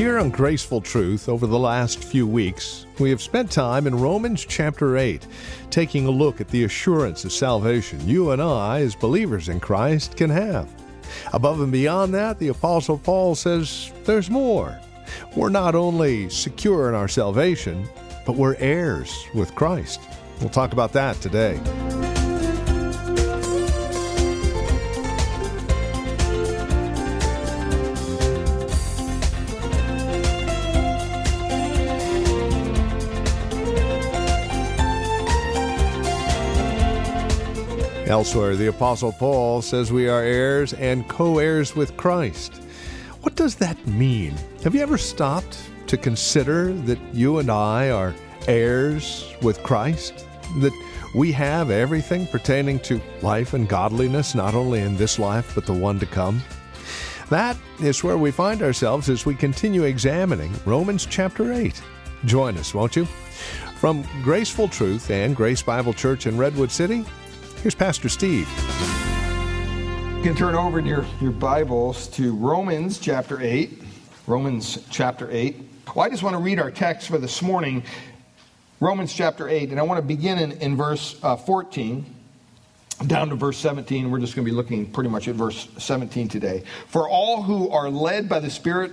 Here on Graceful Truth, over the last few weeks, we have spent time in Romans chapter 8, taking a look at the assurance of salvation you and I, as believers in Christ, can have. Above and beyond that, the Apostle Paul says there's more. We're not only secure in our salvation, but we're heirs with Christ. We'll talk about that today. Elsewhere, the Apostle Paul says we are heirs and co heirs with Christ. What does that mean? Have you ever stopped to consider that you and I are heirs with Christ? That we have everything pertaining to life and godliness, not only in this life, but the one to come? That is where we find ourselves as we continue examining Romans chapter 8. Join us, won't you? From Graceful Truth and Grace Bible Church in Redwood City, Here's Pastor Steve. You can turn over your, your Bibles to Romans chapter 8. Romans chapter 8. Well, I just want to read our text for this morning, Romans chapter 8, and I want to begin in, in verse uh, 14 down to verse 17. We're just going to be looking pretty much at verse 17 today. For all who are led by the Spirit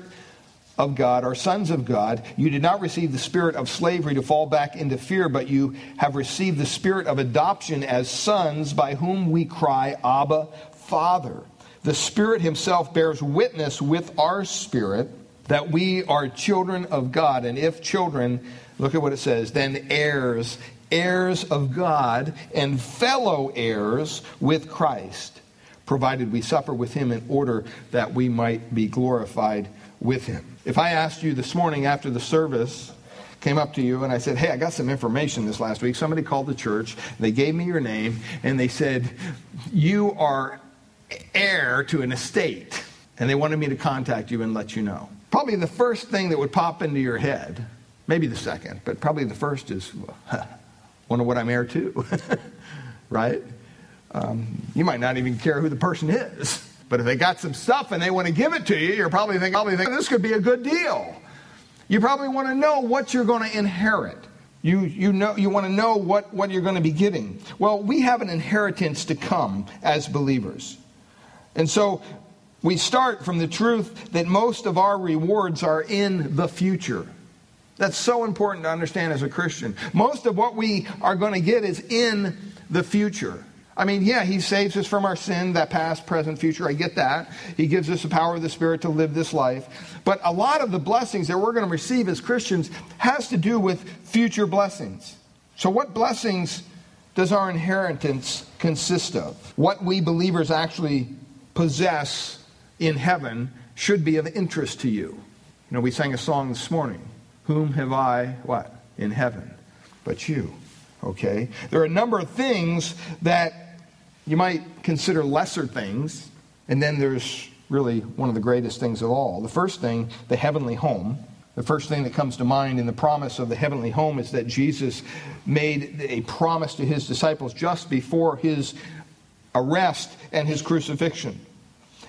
of God are sons of God. You did not receive the spirit of slavery to fall back into fear, but you have received the spirit of adoption as sons, by whom we cry, Abba, Father. The Spirit Himself bears witness with our spirit that we are children of God. And if children, look at what it says, then heirs, heirs of God, and fellow heirs with Christ, provided we suffer with Him in order that we might be glorified with Him. If I asked you this morning after the service, came up to you and I said, Hey, I got some information this last week. Somebody called the church, they gave me your name, and they said, You are heir to an estate. And they wanted me to contact you and let you know. Probably the first thing that would pop into your head, maybe the second, but probably the first is, Wonder what I'm heir to, right? Um, you might not even care who the person is. But if they got some stuff and they want to give it to you, you're probably thinking, probably thinking this could be a good deal. You probably want to know what you're going to inherit. You, you, know, you want to know what, what you're going to be getting. Well, we have an inheritance to come as believers. And so we start from the truth that most of our rewards are in the future. That's so important to understand as a Christian. Most of what we are going to get is in the future. I mean, yeah, he saves us from our sin, that past, present, future. I get that. He gives us the power of the Spirit to live this life. But a lot of the blessings that we're going to receive as Christians has to do with future blessings. So, what blessings does our inheritance consist of? What we believers actually possess in heaven should be of interest to you. You know, we sang a song this morning. Whom have I, what? In heaven. But you. Okay? There are a number of things that you might consider lesser things, and then there's really one of the greatest things of all. The first thing, the heavenly home. The first thing that comes to mind in the promise of the heavenly home is that Jesus made a promise to his disciples just before his arrest and his crucifixion.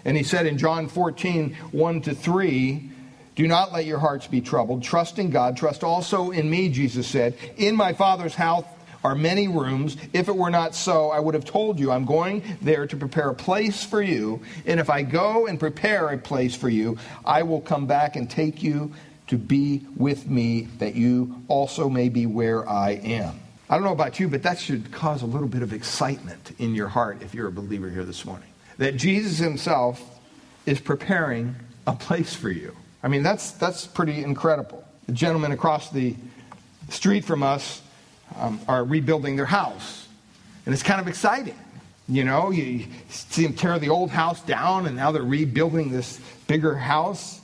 And he said in John 14, 1 to 3, do not let your hearts be troubled. Trust in God. Trust also in me, Jesus said. In my Father's house are many rooms. If it were not so, I would have told you, I'm going there to prepare a place for you. And if I go and prepare a place for you, I will come back and take you to be with me, that you also may be where I am. I don't know about you, but that should cause a little bit of excitement in your heart if you're a believer here this morning. That Jesus himself is preparing a place for you. I mean, that's, that's pretty incredible. The gentleman across the street from us um, are rebuilding their house. And it's kind of exciting. You know, you see them tear the old house down, and now they're rebuilding this bigger house.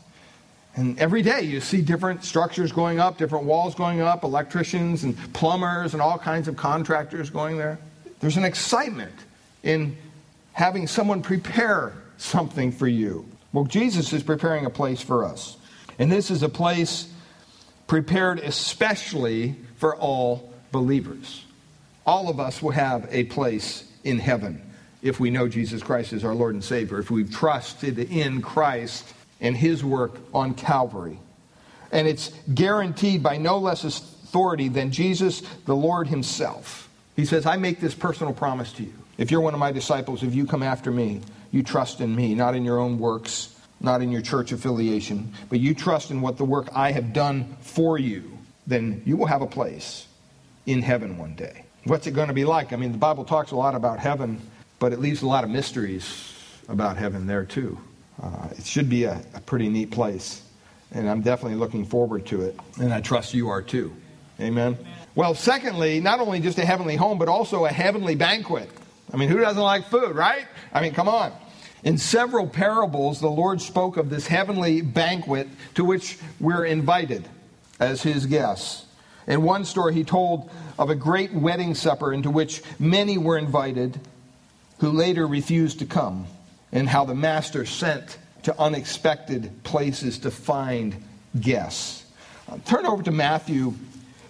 And every day you see different structures going up, different walls going up, electricians and plumbers and all kinds of contractors going there. There's an excitement in having someone prepare something for you. Well, Jesus is preparing a place for us. And this is a place prepared especially for all believers. All of us will have a place in heaven if we know Jesus Christ as our Lord and Savior, if we've trusted in Christ and his work on Calvary. And it's guaranteed by no less authority than Jesus, the Lord Himself. He says, I make this personal promise to you. If you're one of my disciples, if you come after me, you trust in me, not in your own works, not in your church affiliation, but you trust in what the work I have done for you, then you will have a place in heaven one day. What's it going to be like? I mean, the Bible talks a lot about heaven, but it leaves a lot of mysteries about heaven there, too. Uh, it should be a, a pretty neat place, and I'm definitely looking forward to it, and I trust you are too. Amen. Well, secondly, not only just a heavenly home, but also a heavenly banquet. I mean, who doesn't like food, right? I mean, come on. In several parables, the Lord spoke of this heavenly banquet to which we're invited as his guests. In one story, he told of a great wedding supper into which many were invited who later refused to come, and how the master sent to unexpected places to find guests. Uh, turn over to Matthew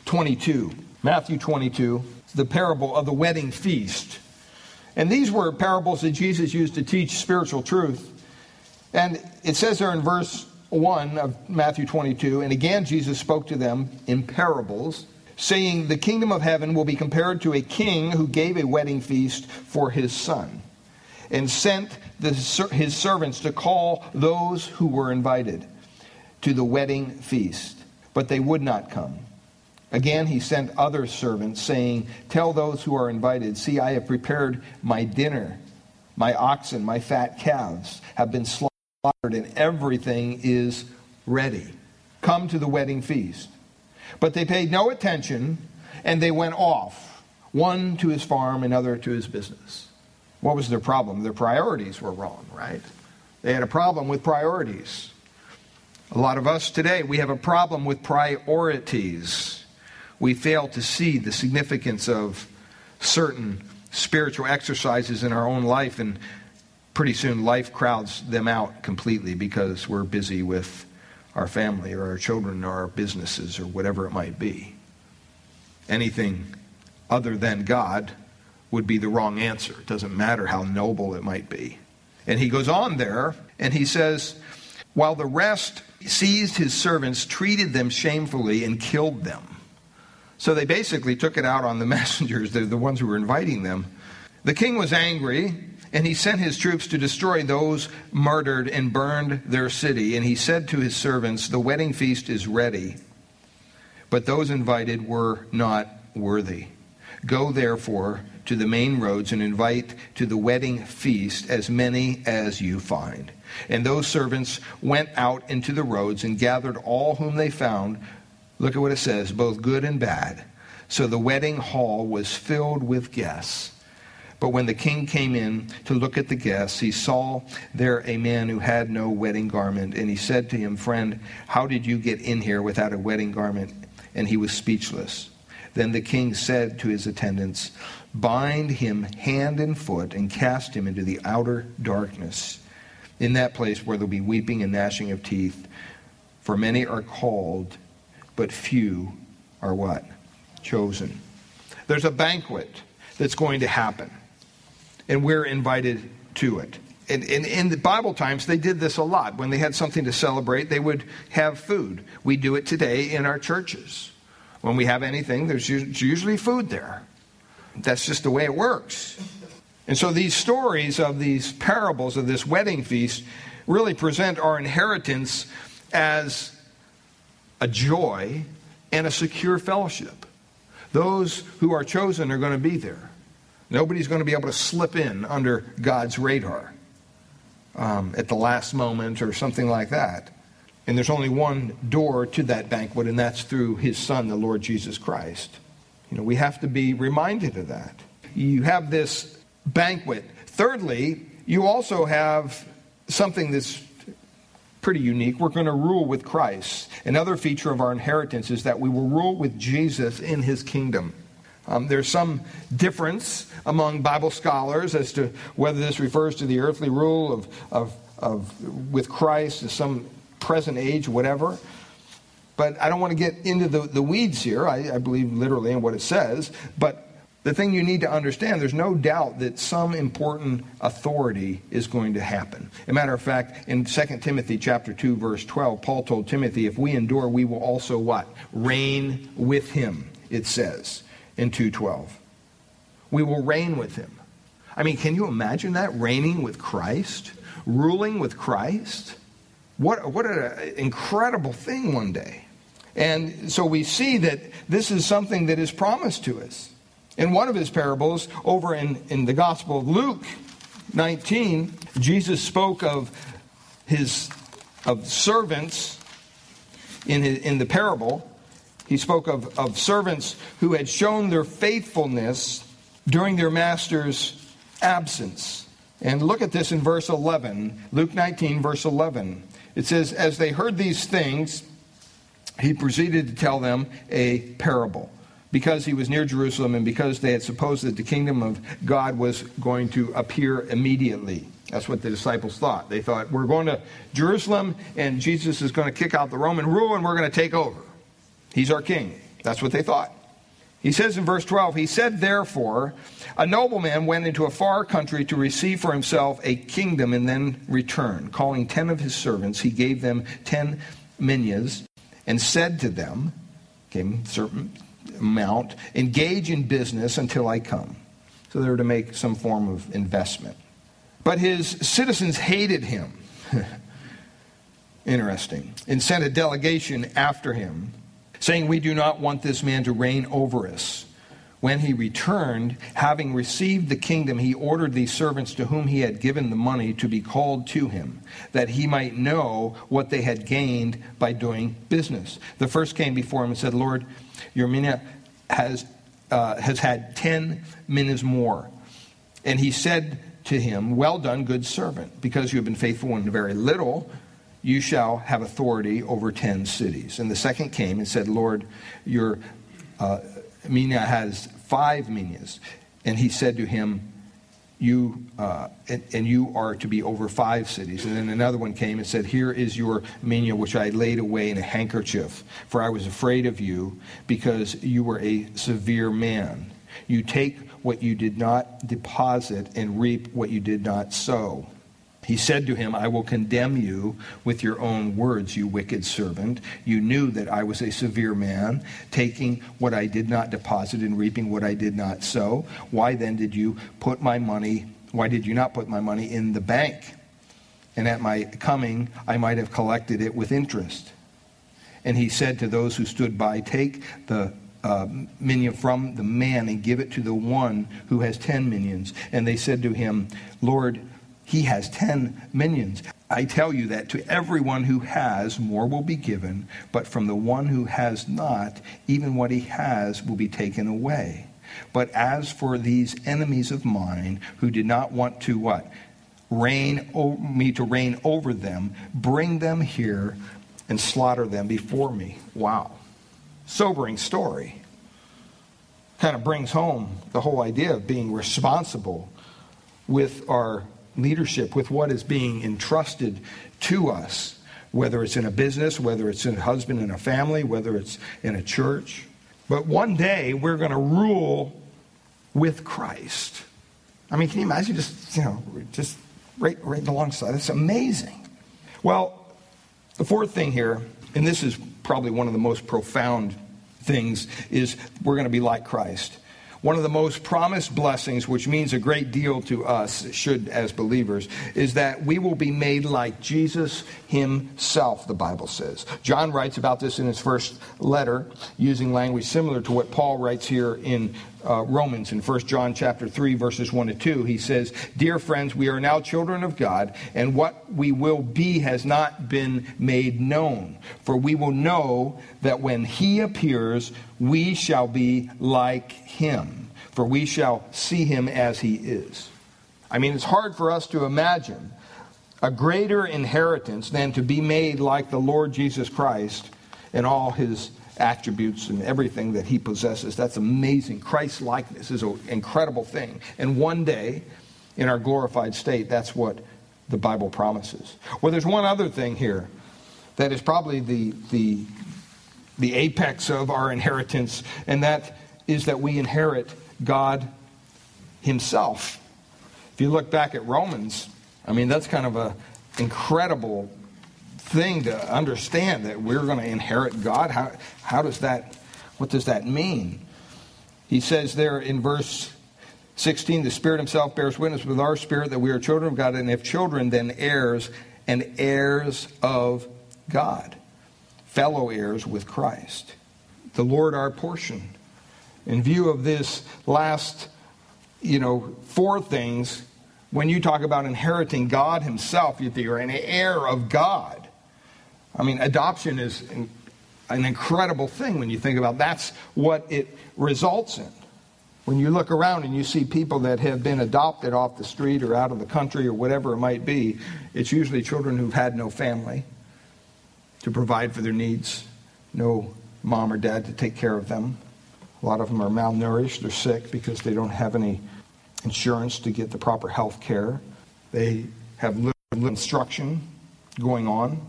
22. Matthew 22, the parable of the wedding feast. And these were parables that Jesus used to teach spiritual truth. And it says there in verse 1 of Matthew 22, and again Jesus spoke to them in parables, saying, The kingdom of heaven will be compared to a king who gave a wedding feast for his son, and sent the, his servants to call those who were invited to the wedding feast, but they would not come. Again, he sent other servants, saying, Tell those who are invited, see, I have prepared my dinner. My oxen, my fat calves have been slaughtered, and everything is ready. Come to the wedding feast. But they paid no attention, and they went off, one to his farm, another to his business. What was their problem? Their priorities were wrong, right? They had a problem with priorities. A lot of us today, we have a problem with priorities we fail to see the significance of certain spiritual exercises in our own life, and pretty soon life crowds them out completely because we're busy with our family or our children or our businesses or whatever it might be. Anything other than God would be the wrong answer. It doesn't matter how noble it might be. And he goes on there and he says, While the rest seized his servants, treated them shamefully, and killed them. So they basically took it out on the messengers, the, ones who were inviting them. The king was angry, and he sent his troops to destroy those murdered and burned their city. And he said to his servants, The wedding feast is ready, but those invited were not worthy. Go therefore to the main roads and invite to the wedding feast as many as you find. And those servants went out into the roads and gathered all whom they found Look at what it says both good and bad. So the wedding hall was filled with guests. But when the king came in to look at the guests, he saw there a man who had no wedding garment. And he said to him, Friend, how did you get in here without a wedding garment? And he was speechless. Then the king said to his attendants, Bind him hand and foot and cast him into the outer darkness. In that place where there'll be weeping and gnashing of teeth, for many are called but few are what? Chosen. There's a banquet that's going to happen, and we're invited to it. And, in the Bible times, they did this a lot. When they had something to celebrate, they would have food. We do it today in our churches. When we have anything, there's usually food there. That's just the way it works. And so these stories of these parables of this wedding feast really present our inheritance as a joy, and a secure fellowship. Those who are chosen are going to be there. Nobody's going to be able to slip in under God's radar um, at the last moment or something like that. And there's only one door to that banquet, and that's through his son, the Lord Jesus Christ. You know, we have to be reminded of that. You have this banquet. Thirdly, you also have something that's pretty unique. We're going to rule with Christ. Another feature of our inheritance is that we will rule with Jesus in his kingdom. Um, there's some difference among Bible scholars as to whether this refers to the earthly rule of, of, of with Christ in some present age, whatever. But I don't want to get into the, the weeds here. I, I believe literally in what it says. But the thing you need to understand, there's no doubt that some important authority is going to happen. As a matter of fact, in 2 Timothy chapter 2, verse 12, Paul told Timothy, if we endure, we will also what? Reign with him, it says in 2.12. We will reign with him. I mean, can you imagine that? Reigning with Christ? Ruling with Christ? What, what an incredible thing one day. And so we see that this is something that is promised to us. In one of his parables, over in, in the Gospel of Luke 19, Jesus spoke of his of servants in, his, in the parable. He spoke of, of servants who had shown their faithfulness during their master's absence. And look at this in verse 11, Luke 19, verse 11. It says, As they heard these things, he proceeded to tell them a parable because he was near Jerusalem and because they had supposed that the kingdom of God was going to appear immediately. That's what the disciples thought. They thought, we're going to Jerusalem and Jesus is going to kick out the Roman rule and we're going to take over. He's our king. That's what they thought. He says in verse 12, He said, Therefore, a nobleman went into a far country to receive for himself a kingdom and then return. Calling ten of his servants, he gave them ten minas and said to them, came certain amount, engage in business until I come. So they were to make some form of investment. But his citizens hated him. Interesting. And sent a delegation after him, saying, We do not want this man to reign over us. When he returned, having received the kingdom, he ordered these servants to whom he had given the money to be called to him, that he might know what they had gained by doing business. The first came before him and said, Lord, your mina has, uh, has had 10 minas more. And he said to him, Well done, good servant, because you have been faithful in very little, you shall have authority over 10 cities. And the second came and said, Lord, your uh, mina has five minas. And he said to him, you uh, and, and, you are to be over five cities. And then another one came and said, Here is your mina, which I laid away in a handkerchief, for I was afraid of you, because you were a severe man. You take what you did not deposit and reap what you did not sow. He said to him, I will condemn you with your own words, you wicked servant. You knew that I was a severe man, taking what I did not deposit and reaping what I did not sow. Why then did you put my money, why did you not put my money in the bank? And at my coming, I might have collected it with interest. And he said to those who stood by, Take the uh, mina from the man and give it to the one who has ten minas. And they said to him, Lord, he has 10 minas. I tell you that to everyone who has, more will be given, but from the one who has not, even what he has will be taken away. But as for these enemies of mine who did not want to what? Reign me to reign over them, bring them here and slaughter them before me. Wow. Sobering story. Kind of brings home the whole idea of being responsible with our leadership with what is being entrusted to us, whether it's in a business, whether it's in a husband and a family, whether it's in a church. But one day we're going to rule with Christ. I mean, can you imagine just, you know, just right, right alongside? It's amazing. Well, the fourth thing here, and this is probably one of the most profound things, is we're going to be like Christ. One of the most promised blessings, which means a great deal to us, should as believers, is that we will be made like Jesus himself, the Bible says. John writes about this in his first letter, using language similar to what Paul writes here in uh, Romans in 1 John chapter 3 verses 1 to 2 he says dear friends we are now children of God and what we will be has not been made known. For we will know that when he appears we shall be like him. For we shall see him as he is. I mean it's hard for us to imagine a greater inheritance than to be made like the Lord Jesus Christ in all his attributes and everything that he possesses. That's amazing. Christ likeness is an incredible thing. And one day, in our glorified state, that's what the Bible promises. Well, there's one other thing here that is probably the, the, the apex of our inheritance, and that is that we inherit God Himself. If you look back at Romans, I mean, that's kind of an incredible thing to understand that we're going to inherit God. How, how does that, what does that mean? He says there in verse 16, the Spirit Himself bears witness with our spirit that we are children of God, and if children, then heirs, and heirs of God, fellow heirs with Christ. The Lord our portion. In view of this last, you know, four things, when you talk about inheriting God Himself, you're an heir of God. I mean, adoption is an incredible thing when you think about that's what it results in. When you look around and you see people that have been adopted off the street or out of the country or whatever it might be, it's usually children who've had no family to provide for their needs, no mom or dad to take care of them. A lot of them are malnourished, they're sick because they don't have any insurance to get the proper health care. They have little instruction going on.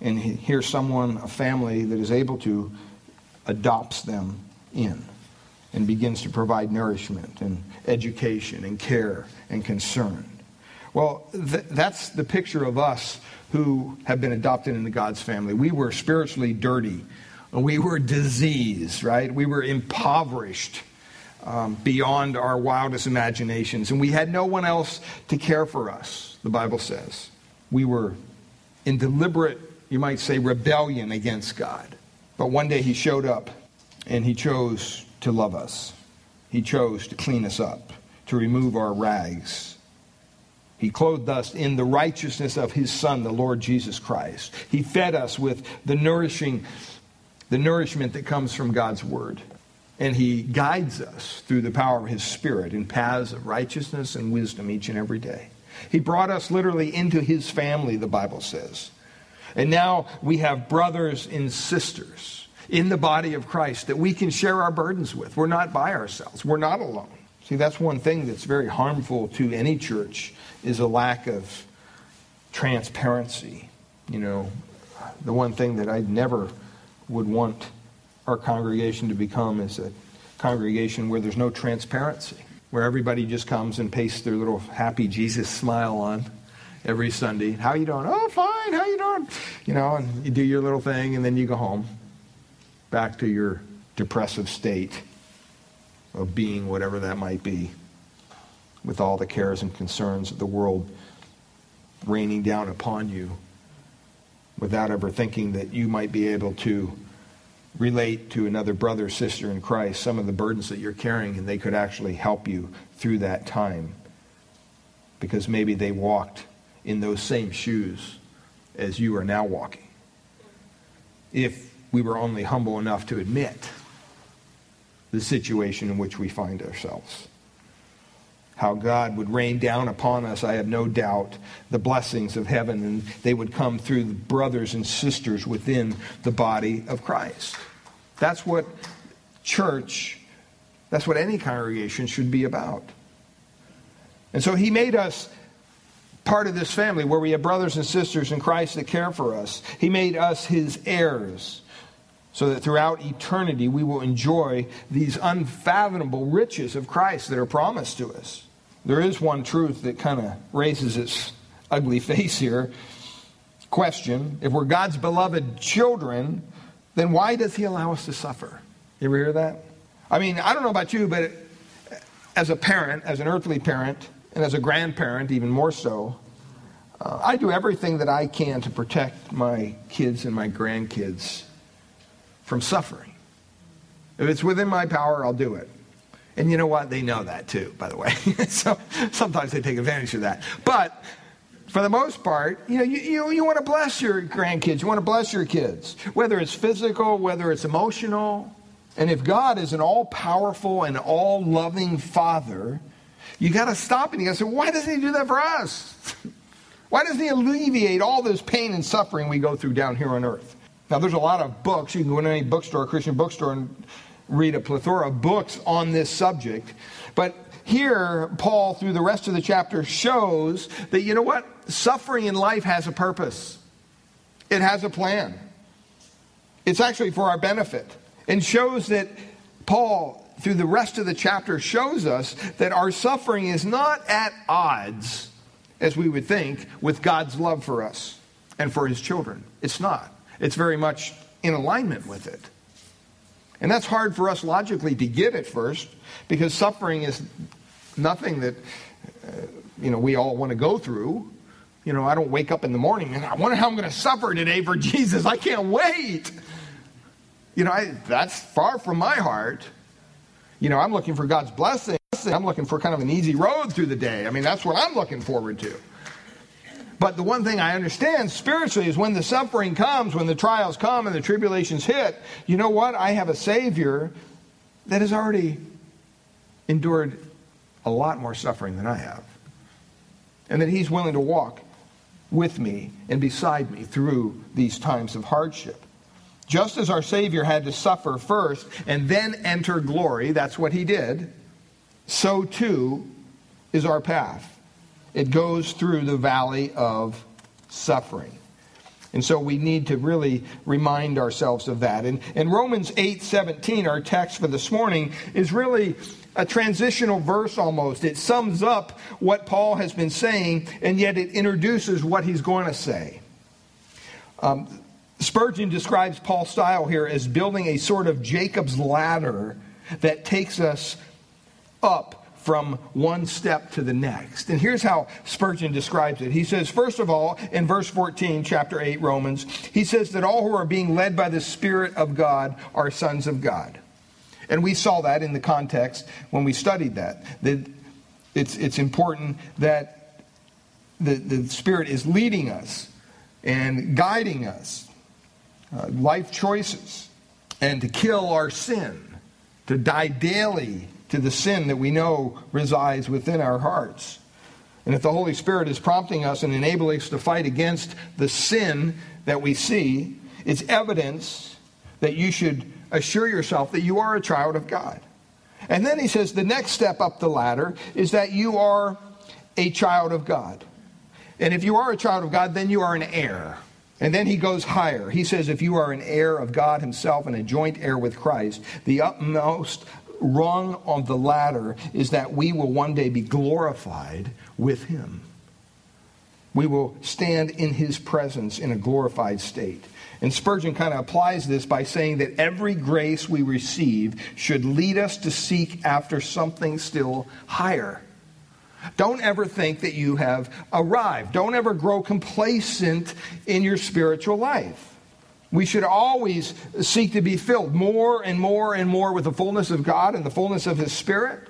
And here's someone, a family that is able to adopts them in and begins to provide nourishment and education and care and concern. Well, th- that's the picture of us who have been adopted into God's family. We were spiritually dirty. We were diseased, right? We were impoverished um, beyond our wildest imaginations. And we had no one else to care for us, the Bible says. We were in deliberate, you might say, rebellion against God. But one day he showed up and he chose to love us. He chose to clean us up, to remove our rags. He clothed us in the righteousness of his son, the Lord Jesus Christ. He fed us with the nourishing the nourishment that comes from God's word. And he guides us through the power of his spirit in paths of righteousness and wisdom each and every day. He brought us literally into his family, the Bible says. And now we have brothers and sisters in the body of Christ that we can share our burdens with. We're not by ourselves. We're not alone. See, that's one thing that's very harmful to any church is a lack of transparency. You know, the one thing that I never would want our congregation to become is a congregation where there's no transparency, where everybody just comes and pastes their little happy Jesus smile on every Sunday. How you doing? Oh, fine. How you doing? You know, and you do your little thing and then you go home back to your depressive state of being whatever that might be, with all the cares and concerns of the world raining down upon you, without ever thinking that you might be able to relate to another brother sister in Christ some of the burdens that you're carrying, and they could actually help you through that time because maybe they walked in those same shoes as you are now walking. If we were only humble enough to admit the situation in which we find ourselves. How God would rain down upon us, I have no doubt, the blessings of heaven, and they would come through the brothers and sisters within the body of Christ. That's what church, that's what any congregation should be about. And so he made us part of this family where we have brothers and sisters in Christ that care for us. He made us his heirs so that throughout eternity we will enjoy these unfathomable riches of Christ that are promised to us. There is one truth that kind of raises its ugly face here. Question If we're God's beloved children, then why does He allow us to suffer? You ever hear that? I mean, I don't know about you, but as a parent, as an earthly parent, and as a grandparent, even more so, uh, I do everything that I can to protect my kids and my grandkids from suffering. If it's within my power, I'll do it. And you know what? They know that too, by the way. so sometimes they take advantage of that. But for the most part, you know, you, you, you want to bless your grandkids. You want to bless your kids, whether it's physical, whether it's emotional. And if God is an all powerful and all loving Father, you got to stop and you got to say, why doesn't He do that for us? why doesn't He alleviate all this pain and suffering we go through down here on earth? Now, there's a lot of books. You can go into any bookstore, a Christian bookstore, and read a plethora of books on this subject. But here, Paul, through the rest of the chapter, shows that, you know what? Suffering in life has a purpose, it has a plan. It's actually for our benefit, and shows that Paul through the rest of the chapter shows us that our suffering is not at odds, as we would think, with God's love for us and for his children. It's not. It's very much in alignment with it. And that's hard for us logically to get at first because suffering is nothing that uh, you know we all want to go through. You know, I don't wake up in the morning and I wonder how I'm going to suffer today for Jesus. I can't wait. You know, I, that's far from my heart. You know, I'm looking for God's blessing. I'm looking for kind of an easy road through the day. I mean, that's what I'm looking forward to. But the one thing I understand spiritually is when the suffering comes, when the trials come and the tribulations hit, you know what? I have a Savior that has already endured a lot more suffering than I have. And that He's willing to walk with me and beside me through these times of hardship. Just as our Savior had to suffer first and then enter glory, that's what He did, so too is our path. It goes through the valley of suffering. And so we need to really remind ourselves of that. And, and Romans 8 17, our text for this morning, is really a transitional verse almost. It sums up what Paul has been saying, and yet it introduces what he's going to say. Um, Spurgeon describes Paul's style here as building a sort of Jacob's ladder that takes us up from one step to the next. And here's how Spurgeon describes it. He says, first of all, in verse 14, chapter 8, Romans, he says that all who are being led by the Spirit of God are sons of God. And we saw that in the context when we studied that. That it's, it's important that the, the Spirit is leading us and guiding us, uh, life choices, and to kill our sin, to die daily to the sin that we know resides within our hearts. And if the Holy Spirit is prompting us and enabling us to fight against the sin that we see, it's evidence that you should assure yourself that you are a child of God. And then he says the next step up the ladder is that you are a child of God. And if you are a child of God, then you are an heir. And then he goes higher. He says, if you are an heir of God himself and a joint heir with Christ, the utmost rung on the ladder is that we will one day be glorified with him. We will stand in his presence in a glorified state. And Spurgeon kind of applies this by saying that every grace we receive should lead us to seek after something still higher. Don't ever think that you have arrived. Don't ever grow complacent in your spiritual life. We should always seek to be filled more and more and more with the fullness of God and the fullness of His Spirit,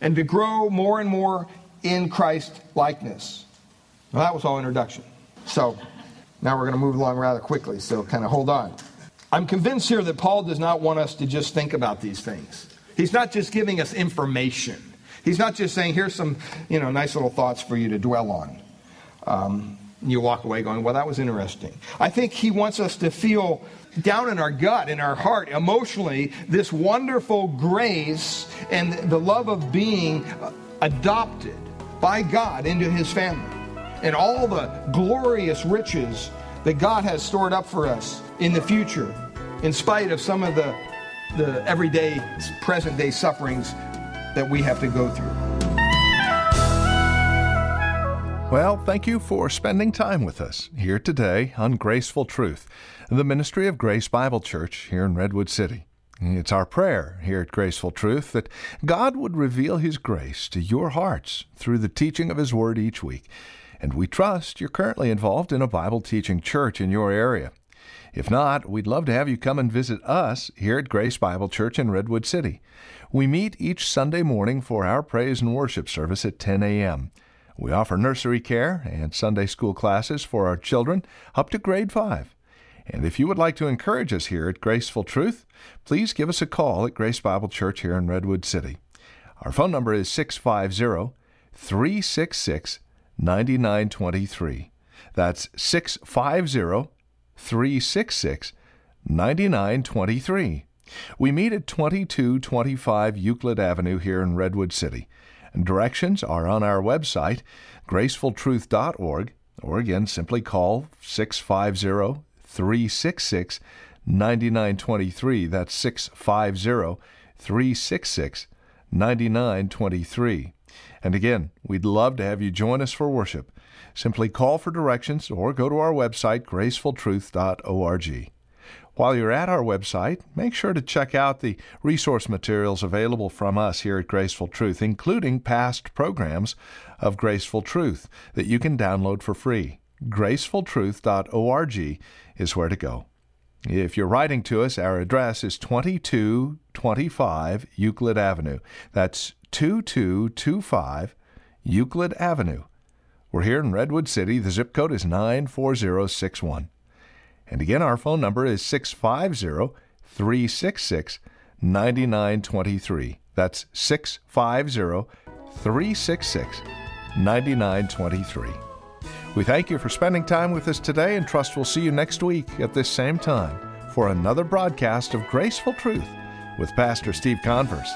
and to grow more and more in Christ likeness. Well, that was all introduction. So now we're going to move along rather quickly, so kind of hold on. I'm convinced here that Paul does not want us to just think about these things. He's not just giving us information. He's not just saying, here's some, you know, nice little thoughts for you to dwell on. Um, you walk away going, well, that was interesting. I think he wants us to feel down in our gut, in our heart, emotionally, this wonderful grace and the love of being adopted by God into his family and all the glorious riches that God has stored up for us in the future, in spite of some of the, the everyday, present day sufferings that we have to go through. Well, thank you for spending time with us here today on Graceful Truth, the ministry of Grace Bible Church here in Redwood City. It's our prayer here at Graceful Truth that God would reveal His grace to your hearts through the teaching of His Word each week. And we trust you're currently involved in a Bible teaching church in your area. If not, we'd love to have you come and visit us here at Grace Bible Church in Redwood City. We meet each Sunday morning for our praise and worship service at 10 a.m. We offer nursery care and Sunday school classes for our children up to grade 5. And if you would like to encourage us here at Graceful Truth, please give us a call at Grace Bible Church here in Redwood City. Our phone number is 650 366 9923. That's 650 366 9923. We meet at 2225 Euclid Avenue here in Redwood City. Directions are on our website, gracefultruth.org, or again, simply call 650 366 9923. That's 650 366 9923. And again, we'd love to have you join us for worship. Simply call for directions or go to our website, gracefultruth.org. While you're at our website, make sure to check out the resource materials available from us here at Graceful Truth, including past programs of Graceful Truth that you can download for free. gracefultruth.org is where to go. If you're writing to us, our address is 2225 Euclid Avenue. That's 2225 Euclid Avenue. We're here in Redwood City. The zip code is 94061. And again, our phone number is 650 366 9923. That's 650 366 9923. We thank you for spending time with us today and trust we'll see you next week at this same time for another broadcast of Graceful Truth with Pastor Steve Converse.